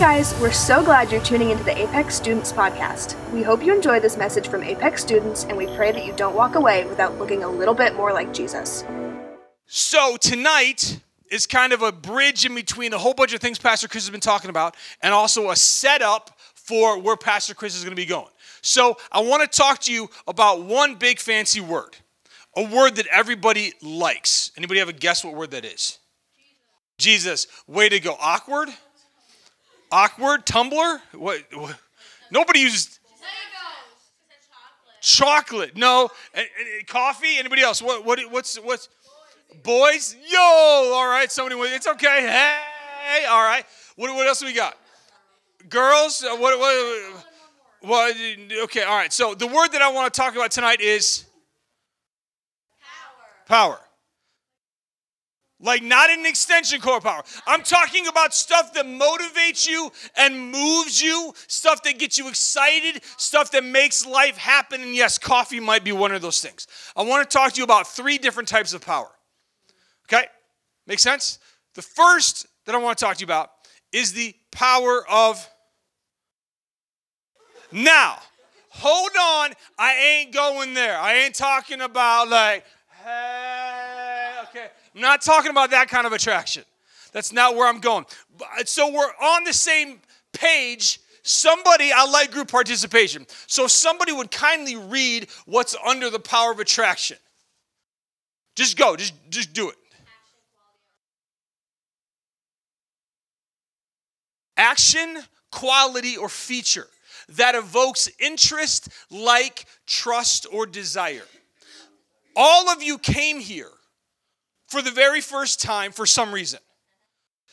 guys, we're so glad you're tuning into the Apex Students Podcast. We hope you enjoy this message from Apex students, and we pray that you don't walk away without looking a little bit more like Jesus. So tonight is kind of a bridge in between a whole bunch of things Pastor Chris has been talking about and also a setup for where Pastor Chris is going to be going. So I want to talk to you about one big fancy word. A word that everybody likes. Anybody have a guess what word that is? Jesus. Jesus. Way to go. Awkward? Awkward? Tumblr? What? what? Nobody uses chocolate. No. And, and, coffee? Anybody else? What? What? What's? What's? Boys? Yo. All right. Somebody. It's okay. Hey. All right. What? What else we got? Girls? Uh, what? What? What? Okay. All right. So the word that I want to talk about tonight is power. Power. Like, not an extension cord power. I'm talking about stuff that motivates you and moves you, stuff that gets you excited, stuff that makes life happen. And yes, coffee might be one of those things. I want to talk to you about three different types of power. Okay? Make sense? The first that I want to talk to you about is the power of now. Hold on, I ain't going there. I ain't talking about like, hey. I'm not talking about that kind of attraction. That's not where I'm going. So we're on the same page. Somebody, I like group participation. So somebody would kindly read what's under the power of attraction. Just go, just, just do it. Action, quality, or feature that evokes interest, like, trust, or desire. All of you came here for the very first time for some reason.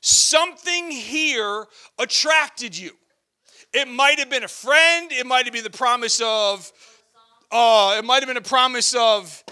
Something here attracted you. It might have been a friend, it might have been the promise of, uh, it might have been a promise of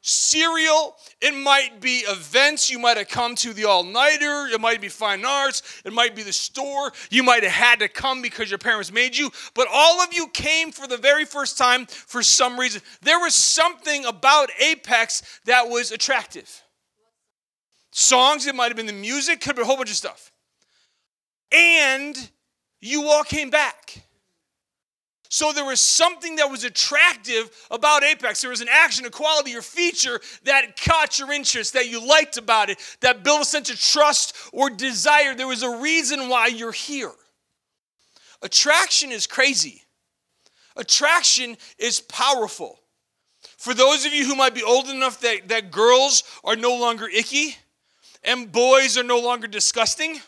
cereal. It might be events you might have come to the all nighter. It might be fine arts. It might be the store. You might have had to come because your parents made you. But all of you came for the very first time for some reason. There was something about Apex that was attractive songs, it might have been the music, could have been a whole bunch of stuff. And you all came back. So there was something that was attractive about Apex. There was an action, a quality, or feature that caught your interest, that you liked about it, that built a sense of trust or desire. There was a reason why you're here. Attraction is crazy. Attraction is powerful. For those of you who might be old enough that, that girls are no longer icky, and boys are no longer disgusting.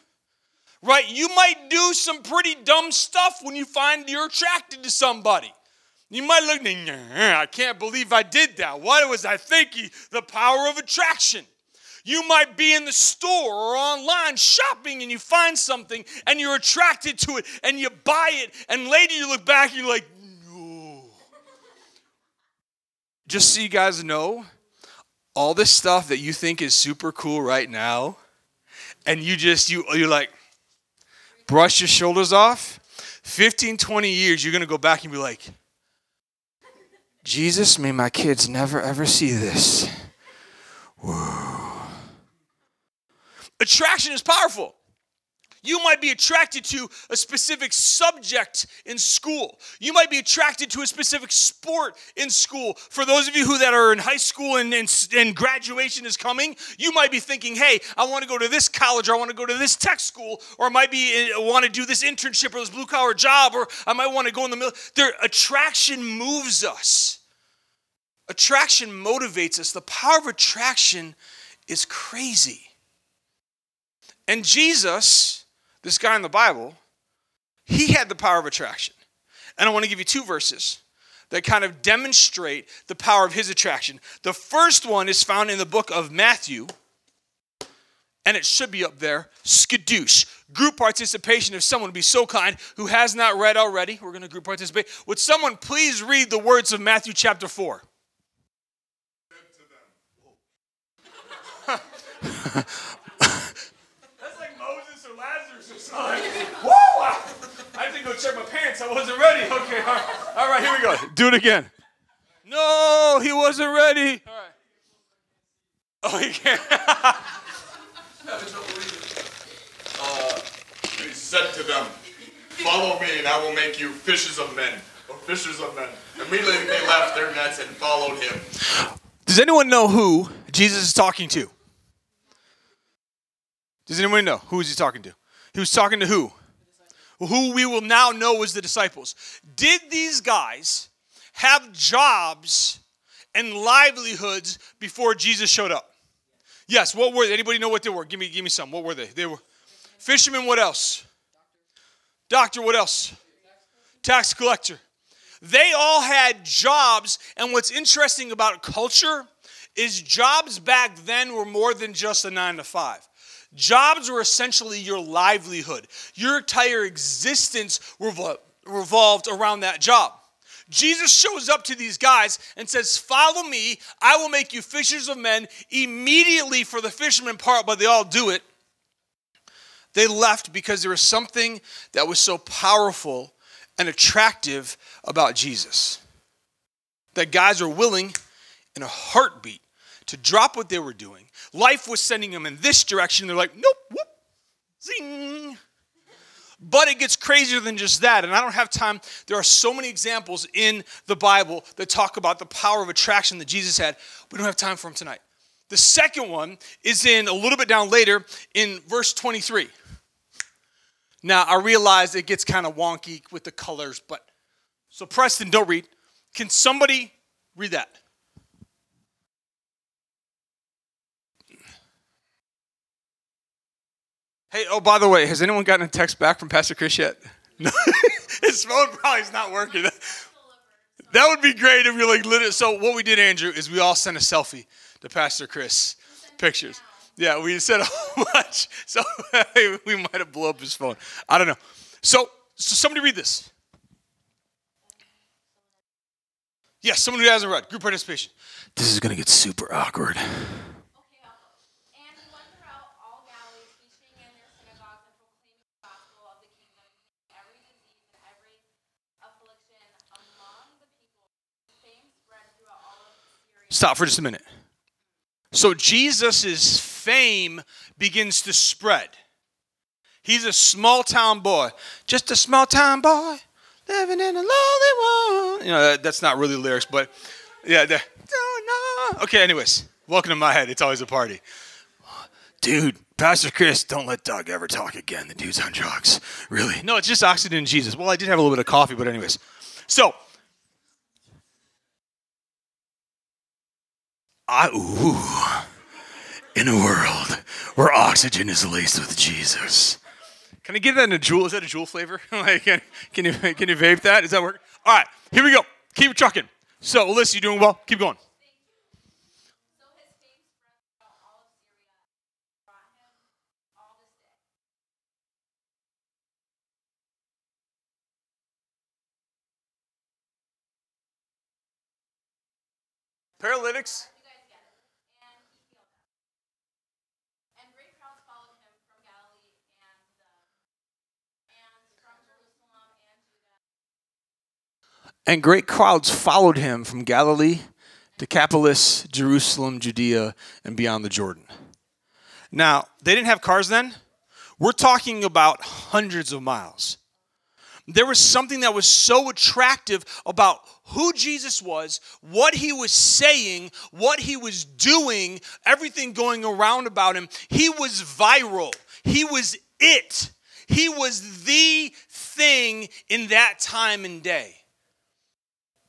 Right? You might do some pretty dumb stuff when you find you're attracted to somebody. You might look, I can't believe I did that. What was I thinking? The power of attraction. You might be in the store or online shopping and you find something and you're attracted to it and you buy it, and later you look back and you're like, no. Just so you guys know, all this stuff that you think is super cool right now, and you just, you, you're like, brush your shoulders off, 15, 20 years, you're to go back and be like, Jesus, may my kids never ever see this. Whoa. Attraction is powerful. You might be attracted to a specific subject in school. You might be attracted to a specific sport in school. For those of you who that are in high school and, and, and graduation is coming, you might be thinking, hey, I want to go to this college or I want to go to this tech school or I might be uh, want to do this internship or this blue collar job or I might want to go in the middle. Their attraction moves us. Attraction motivates us. The power of attraction is crazy. And Jesus this guy in the Bible, he had the power of attraction. And I want to give you two verses that kind of demonstrate the power of his attraction. The first one is found in the book of Matthew, and it should be up there skadoosh group participation if someone would be so kind who has not read already we're going to group participate would someone please read the words of matthew chapter 4 Woo! I, I to go check my pants. I wasn't ready. Okay, all right. All right, here we go. Do it again. No, he wasn't ready. All right. Oh, he can't. uh, said to them, Follow me, and I will make you fishers of men. Or fishers of men. Immediately they left their nets and followed him. Does anyone know who Jesus is talking to? Does anyone know who is he talking to? He was talking to who? Who we will now know as the disciples. Did these guys have jobs and livelihoods before Jesus showed up? Yes. What were they? Anybody know what they were? Give me, give me some. What were they? They were fishermen. What else? Doctor. What else? Tax collector. They all had jobs, and what's interesting about culture is jobs back then were more than just a nine to five. Jobs were essentially your livelihood. Your entire existence revol- revolved around that job. Jesus shows up to these guys and says, Follow me, I will make you fishers of men immediately for the fishermen part, but they all do it. They left because there was something that was so powerful and attractive about Jesus. That guys are willing in a heartbeat to drop what they were doing. Life was sending them in this direction. They're like, nope, whoop, zing. But it gets crazier than just that. And I don't have time. There are so many examples in the Bible that talk about the power of attraction that Jesus had. We don't have time for them tonight. The second one is in a little bit down later in verse 23. Now, I realize it gets kind of wonky with the colors, but so Preston, don't read. Can somebody read that? Hey, oh, by the way, has anyone gotten a text back from Pastor Chris yet? No, his phone probably is not working. That would be great if you're like literally. So what we did, Andrew, is we all sent a selfie to Pastor Chris, pictures. Yeah, we sent a bunch. So we might have blew up his phone. I don't know. So, so somebody read this. Yes, someone who hasn't read. Group participation. This is gonna get super awkward. Okay, I'll go. And he went throughout all Galilee, teaching in their synagogues and proclaiming the gospel of the kingdom, healing every disease and every affliction among the people. His fame spread throughout all of Syria. Stop for just a minute. So Jesus' fame begins to spread. He's a small town boy, just a small town boy living in a lonely world. You know, that, that's not really lyrics, but yeah. The. Okay, anyways, welcome to my head. It's always a party. Dude, Pastor Chris, don't let Doug ever talk again. The dude's on drugs. Really? No, it's just oxygen and Jesus. Well, I did have a little bit of coffee, but anyways. So, I, ooh, in a world where oxygen is laced with Jesus. Can I get that in a JUUL? Is that a JUUL flavor? like, can, can you can you vape that? Does that work? All right, here we go. Keep trucking. So, Alyssa, you doing well? Keep going. So his fame spread throughout all of Syria, and brought him all this day. Paralytics. You guys get it. And he healed them. And great crowds followed him from Galilee and the, and from Jerusalem and Judah. And great crowds followed him from Galilee, Decapolis, Jerusalem, Judea, and beyond the Jordan. Now, they didn't have cars then. We're talking about hundreds of miles. There was something that was so attractive about who Jesus was, what he was saying, what he was doing, everything going around about him. He was viral. He was it. He was the thing in that time and day.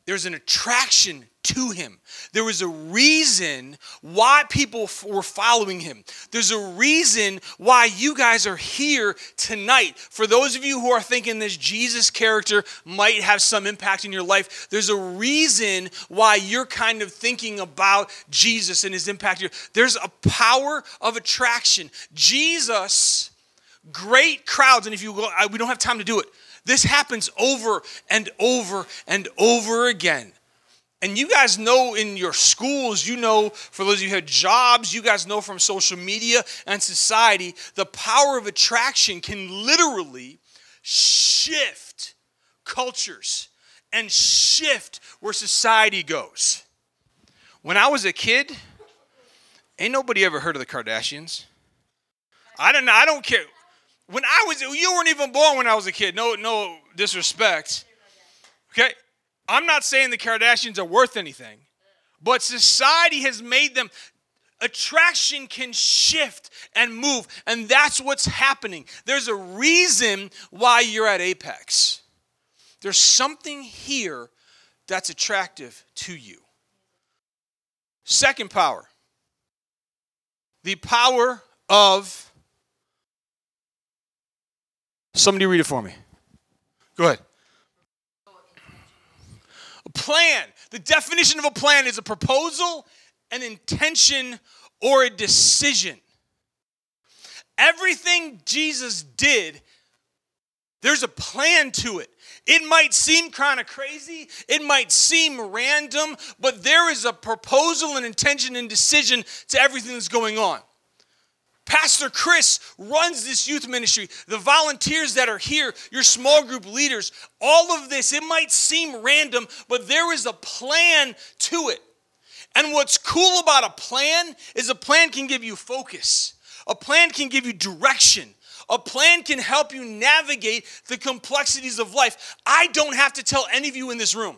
There's an attraction to him. There was a reason why people f- were following him. There's a reason why you guys are here tonight. For those of you who are thinking this Jesus character might have some impact in your life, there's a reason why you're kind of thinking about Jesus and his impact. here. There's a power of attraction. Jesus great crowds and if you go I, we don't have time to do it this happens over and over and over again and you guys know in your schools you know for those of you who had jobs you guys know from social media and society the power of attraction can literally shift cultures and shift where society goes when i was a kid ain't nobody ever heard of the kardashians I don't. I don't care. When I was, you weren't even born when I was a kid. No, no disrespect. Okay? I'm not saying the Kardashians are worth anything, but society has made them. Attraction can shift and move, and that's what's happening. There's a reason why you're at Apex. There's something here that's attractive to you. Second power the power of. Somebody read it for me. Go ahead. A plan. The definition of a plan is a proposal, an intention, or a decision. Everything Jesus did, there's a plan to it. It might seem kind of crazy, it might seem random, but there is a proposal an intention and decision to everything that's going on. Pastor Chris runs this youth ministry. The volunteers that are here, your small group leaders, all of this, it might seem random, but there is a plan to it. And what's cool about a plan is a plan can give you focus, a plan can give you direction. A plan can help you navigate the complexities of life. I don't have to tell any of you in this room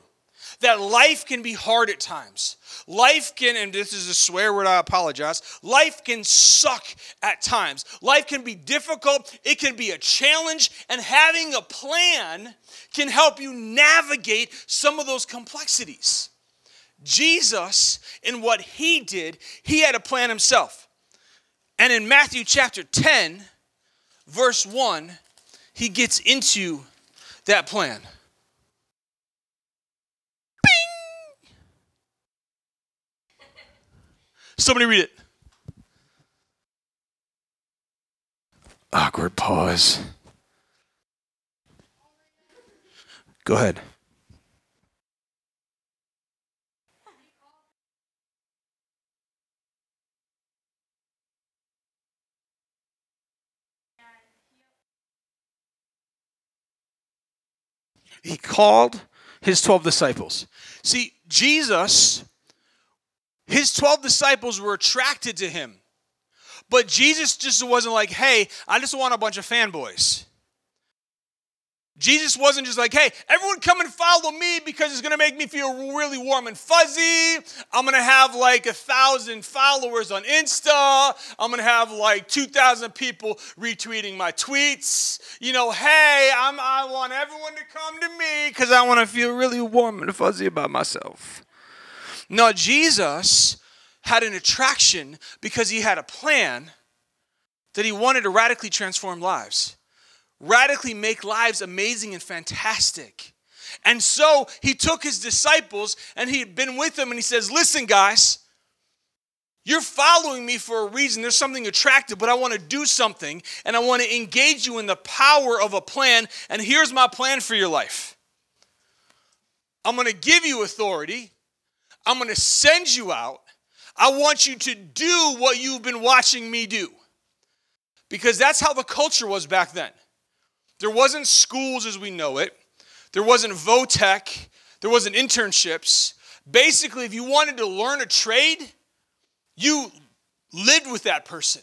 that life can be hard at times. Life can, and this is a swear word, I apologize. Life can suck at times. Life can be difficult, it can be a challenge, and having a plan can help you navigate some of those complexities. Jesus, in what he did, he had a plan himself. And in Matthew chapter 10, verse 1, he gets into that plan. Somebody read it. Awkward pause. Go ahead. he called his 12 disciples. See, Jesus, his 12 disciples were attracted to him. But Jesus just wasn't like, hey, I just want a bunch of fanboys. Jesus wasn't just like, hey, everyone come and follow me because it's gonna make me feel really warm and fuzzy. I'm gonna have like a thousand followers on Insta. I'm gonna have like 2,000 people retweeting my tweets. You know, hey, I'm, I want everyone to come to me because I wanna feel really warm and fuzzy about myself. No, Jesus had an attraction because he had a plan that he wanted to radically transform lives radically make lives amazing and fantastic. And so he took his disciples and he had been with them and he says, Listen, guys, you're following me for a reason. There's something attractive, but I want to do something and I want to engage you in the power of a plan. And here's my plan for your life I'm going to give you authority, I'm going to send you out. I want you to do what you've been watching me do. Because that's how the culture was back then. There wasn't schools as we know it. There wasn't Vo-Tech. There wasn't internships. Basically, if you wanted to learn a trade, you lived with that person.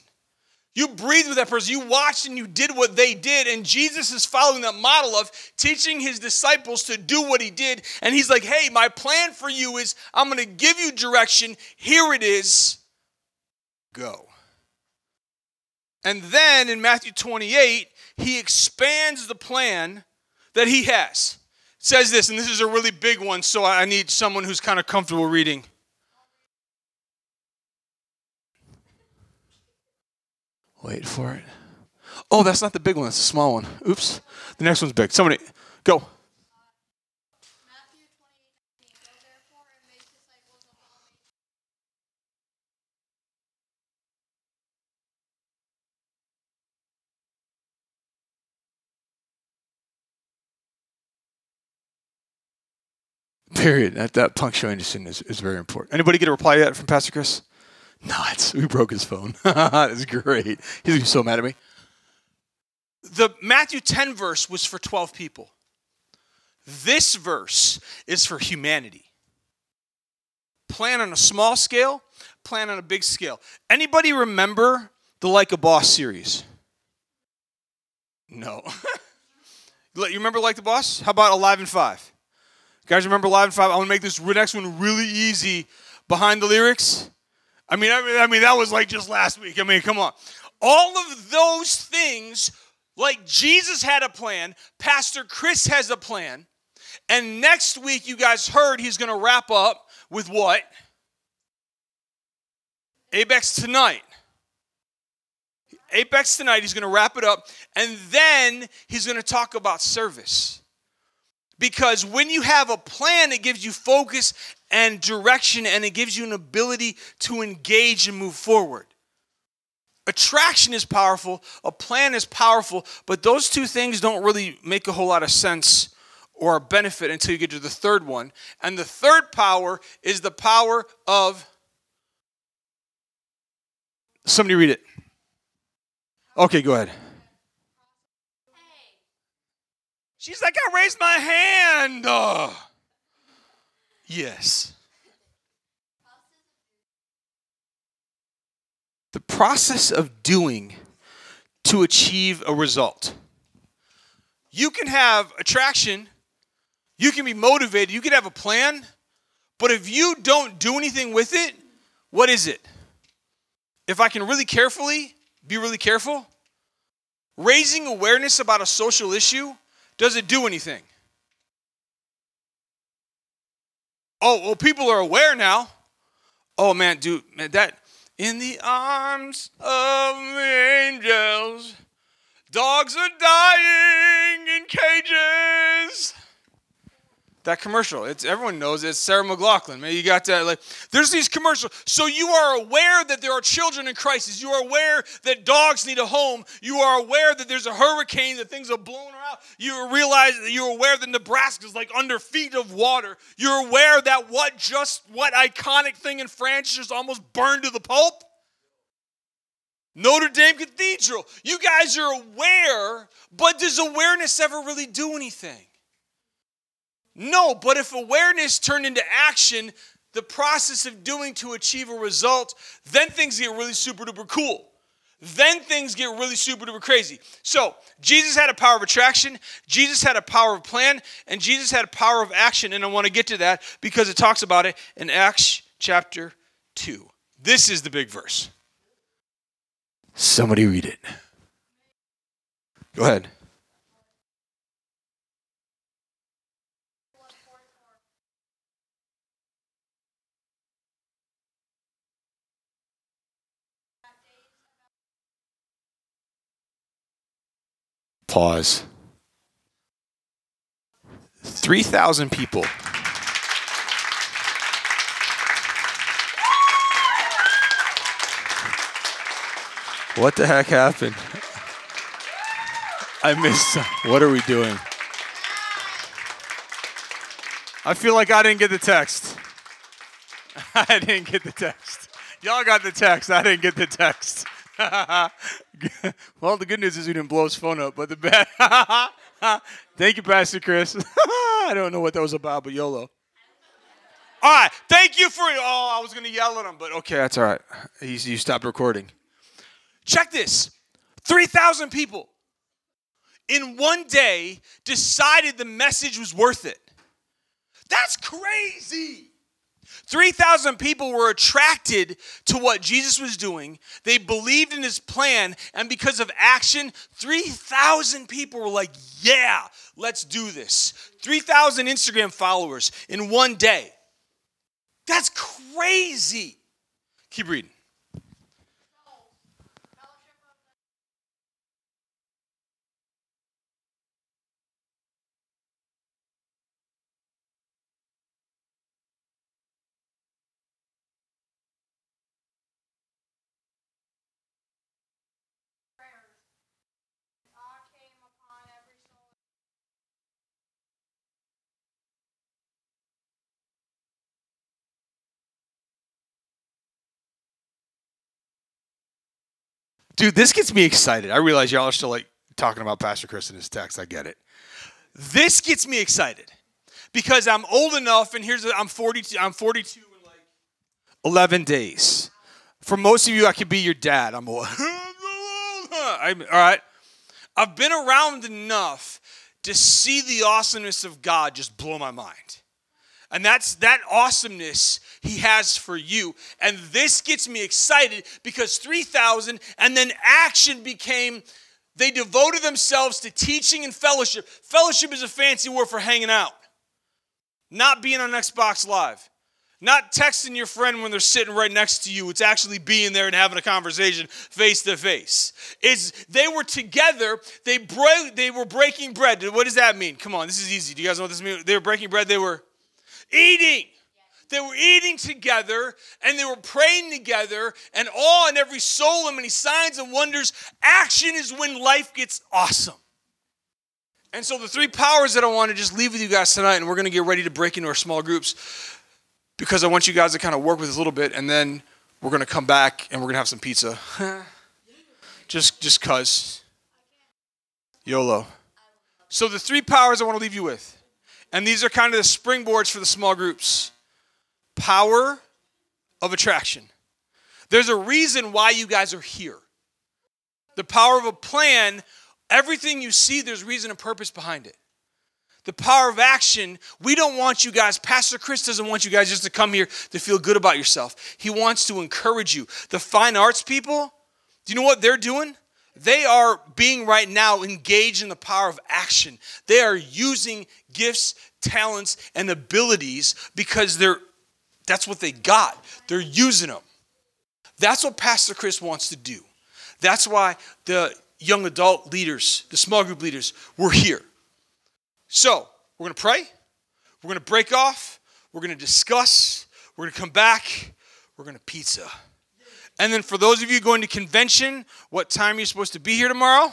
You breathed with that person. You watched and you did what they did. And Jesus is following that model of teaching his disciples to do what he did. And he's like, hey, my plan for you is I'm going to give you direction. Here it is. Go. And then in Matthew 28, he expands the plan that he has. It says this, and this is a really big one, so I need someone who's kind of comfortable reading. Wait for it. Oh, that's not the big one, that's the small one. Oops. The next one's big. Somebody, go. Period. That, that punctuation is, is very important. Anybody get a reply yet from Pastor Chris? Nuts. We broke his phone. That's great. He's to be so mad at me. The Matthew 10 verse was for 12 people. This verse is for humanity. Plan on a small scale, plan on a big scale. Anybody remember the Like a Boss series? No. you remember like the boss? How about Alive in Five? Guys, remember Alive in Five? I want to make this next one really easy behind the lyrics. I mean, I mean, I mean, that was like just last week. I mean, come on. All of those things, like Jesus had a plan, Pastor Chris has a plan, and next week you guys heard he's going to wrap up with what? Apex tonight. Apex tonight, he's going to wrap it up, and then he's going to talk about service. Because when you have a plan, it gives you focus and direction, and it gives you an ability to engage and move forward. Attraction is powerful, a plan is powerful, but those two things don't really make a whole lot of sense or benefit until you get to the third one. And the third power is the power of. Somebody read it. Okay, go ahead. She's like, I raised my hand. Oh. Yes. The process of doing to achieve a result. You can have attraction, you can be motivated, you can have a plan, but if you don't do anything with it, what is it? If I can really carefully be really careful, raising awareness about a social issue does it do anything? Oh, well, people are aware now. Oh man, dude, man, that in the arms of angels, dogs are dying in cages. That commercial, it's everyone knows it. it's Sarah McLachlan. Man, you got that. Like, there's these commercials. So you are aware that there are children in crisis. You are aware that dogs need a home. You are aware that there's a hurricane, that things are blown around. You realize that you're aware that Nebraska's like under feet of water. You're aware that what just what iconic thing in France just almost burned to the pulp. Notre Dame Cathedral. You guys are aware, but does awareness ever really do anything? No, but if awareness turned into action, the process of doing to achieve a result, then things get really super duper cool. Then things get really super duper crazy. So, Jesus had a power of attraction, Jesus had a power of plan, and Jesus had a power of action. And I want to get to that because it talks about it in Acts chapter 2. This is the big verse. Somebody read it. Go ahead. Pause. 3,000 people. What the heck happened? I missed. What are we doing? I feel like I didn't get the text. I didn't get the text. Y'all got the text. I didn't get the text. well, the good news is he didn't blow his phone up, but the bad. Thank you, Pastor Chris. I don't know what that was about, but YOLO. All right, thank you for. Oh, I was gonna yell at him, but okay, that's all right. You, you stopped recording. Check this: three thousand people in one day decided the message was worth it. That's crazy. 3,000 people were attracted to what Jesus was doing. They believed in his plan, and because of action, 3,000 people were like, Yeah, let's do this. 3,000 Instagram followers in one day. That's crazy. Keep reading. Dude, this gets me excited. I realize y'all are still like talking about Pastor Chris and his text. I get it. This gets me excited because I'm old enough, and here's I'm 42. I'm 42 in like 11 days. For most of you, I could be your dad. I'm old. I'm all right. I've been around enough to see the awesomeness of God just blow my mind. And that's that awesomeness he has for you. And this gets me excited because 3,000 and then action became they devoted themselves to teaching and fellowship. Fellowship is a fancy word for hanging out, not being on Xbox Live. Not texting your friend when they're sitting right next to you. It's actually being there and having a conversation face to face. Is they were together. They break. They were breaking bread. What does that mean? Come on, this is easy. Do you guys know what this means? They were breaking bread. They were eating. They were eating together and they were praying together, and all and every soul and many signs and wonders. Action is when life gets awesome. And so, the three powers that I want to just leave with you guys tonight, and we're going to get ready to break into our small groups because I want you guys to kind of work with this a little bit, and then we're going to come back and we're going to have some pizza. just, just cause. YOLO. So, the three powers I want to leave you with, and these are kind of the springboards for the small groups power of attraction. There's a reason why you guys are here. The power of a plan, everything you see, there's reason and purpose behind it. The power of action, we don't want you guys, Pastor Chris doesn't want you guys just to come here to feel good about yourself. He wants to encourage you. The fine arts people, do you know what they're doing? They are being right now engaged in the power of action. They are using gifts, talents, and abilities because they're that's what they got. They're using them. That's what Pastor Chris wants to do. That's why the young adult leaders, the small group leaders, we're here. So, we're to pray. We're to break off. We're to discuss. We're to come back. We're to pizza. And then for those of you going to convention, what time are you supposed to be here tomorrow?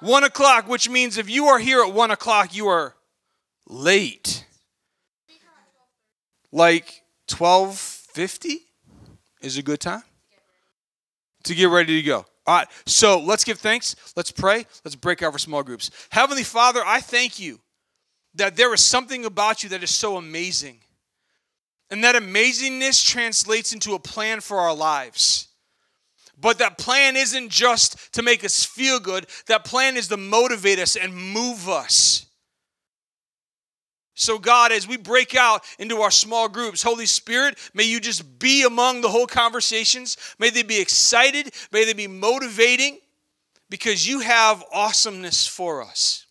One o'clock, which means if you are here at one o'clock, you are late. Like 1250 is a good time to get ready to go. All right, so let's give thanks. Let's pray. Let's break out our small groups. Heavenly Father, I thank you that there is something about you that is so amazing. And that amazingness translates into a plan for our lives. But that plan isn't just to make us feel good, that plan is to motivate us and move us. So, God, as we break out into our small groups, Holy Spirit, may you just be among the whole conversations. May they be excited. May they be motivating because you have awesomeness for us.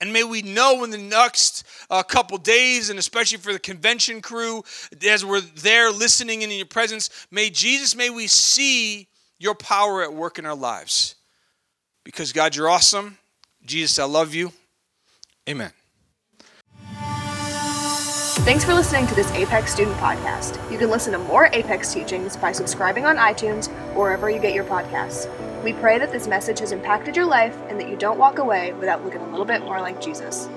And may we know in the next uh, couple days, and especially for the convention crew, as we're there listening in your presence, may Jesus, may we see your power at work in our lives. Because God, you're awesome. Jesus, I love you. Amen. Thanks for listening to this Apex Student Podcast. You can listen to more Apex teachings by subscribing on iTunes or wherever you get your podcasts. We pray that this message has impacted your life and that you don't walk away without looking a little bit more like Jesus.